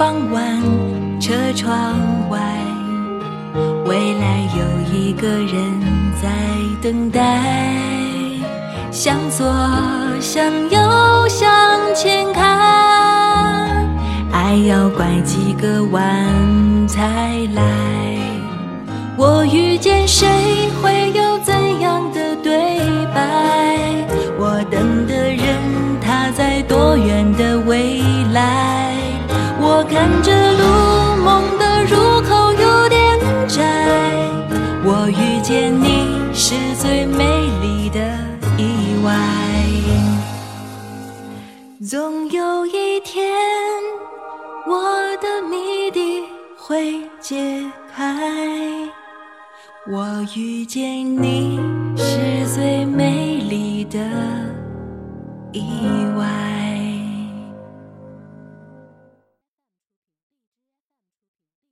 傍晚，车窗外，未来有一个人在等待。向左，向右，向前看，爱要拐几个弯才来。我遇见谁，会有怎样的对白？我等的人，他在多远的未来？看着路，梦的入口有点窄。我遇见你，是最美丽的意外。总有一天，我的谜底会解开。我遇见你，是最美丽的意外。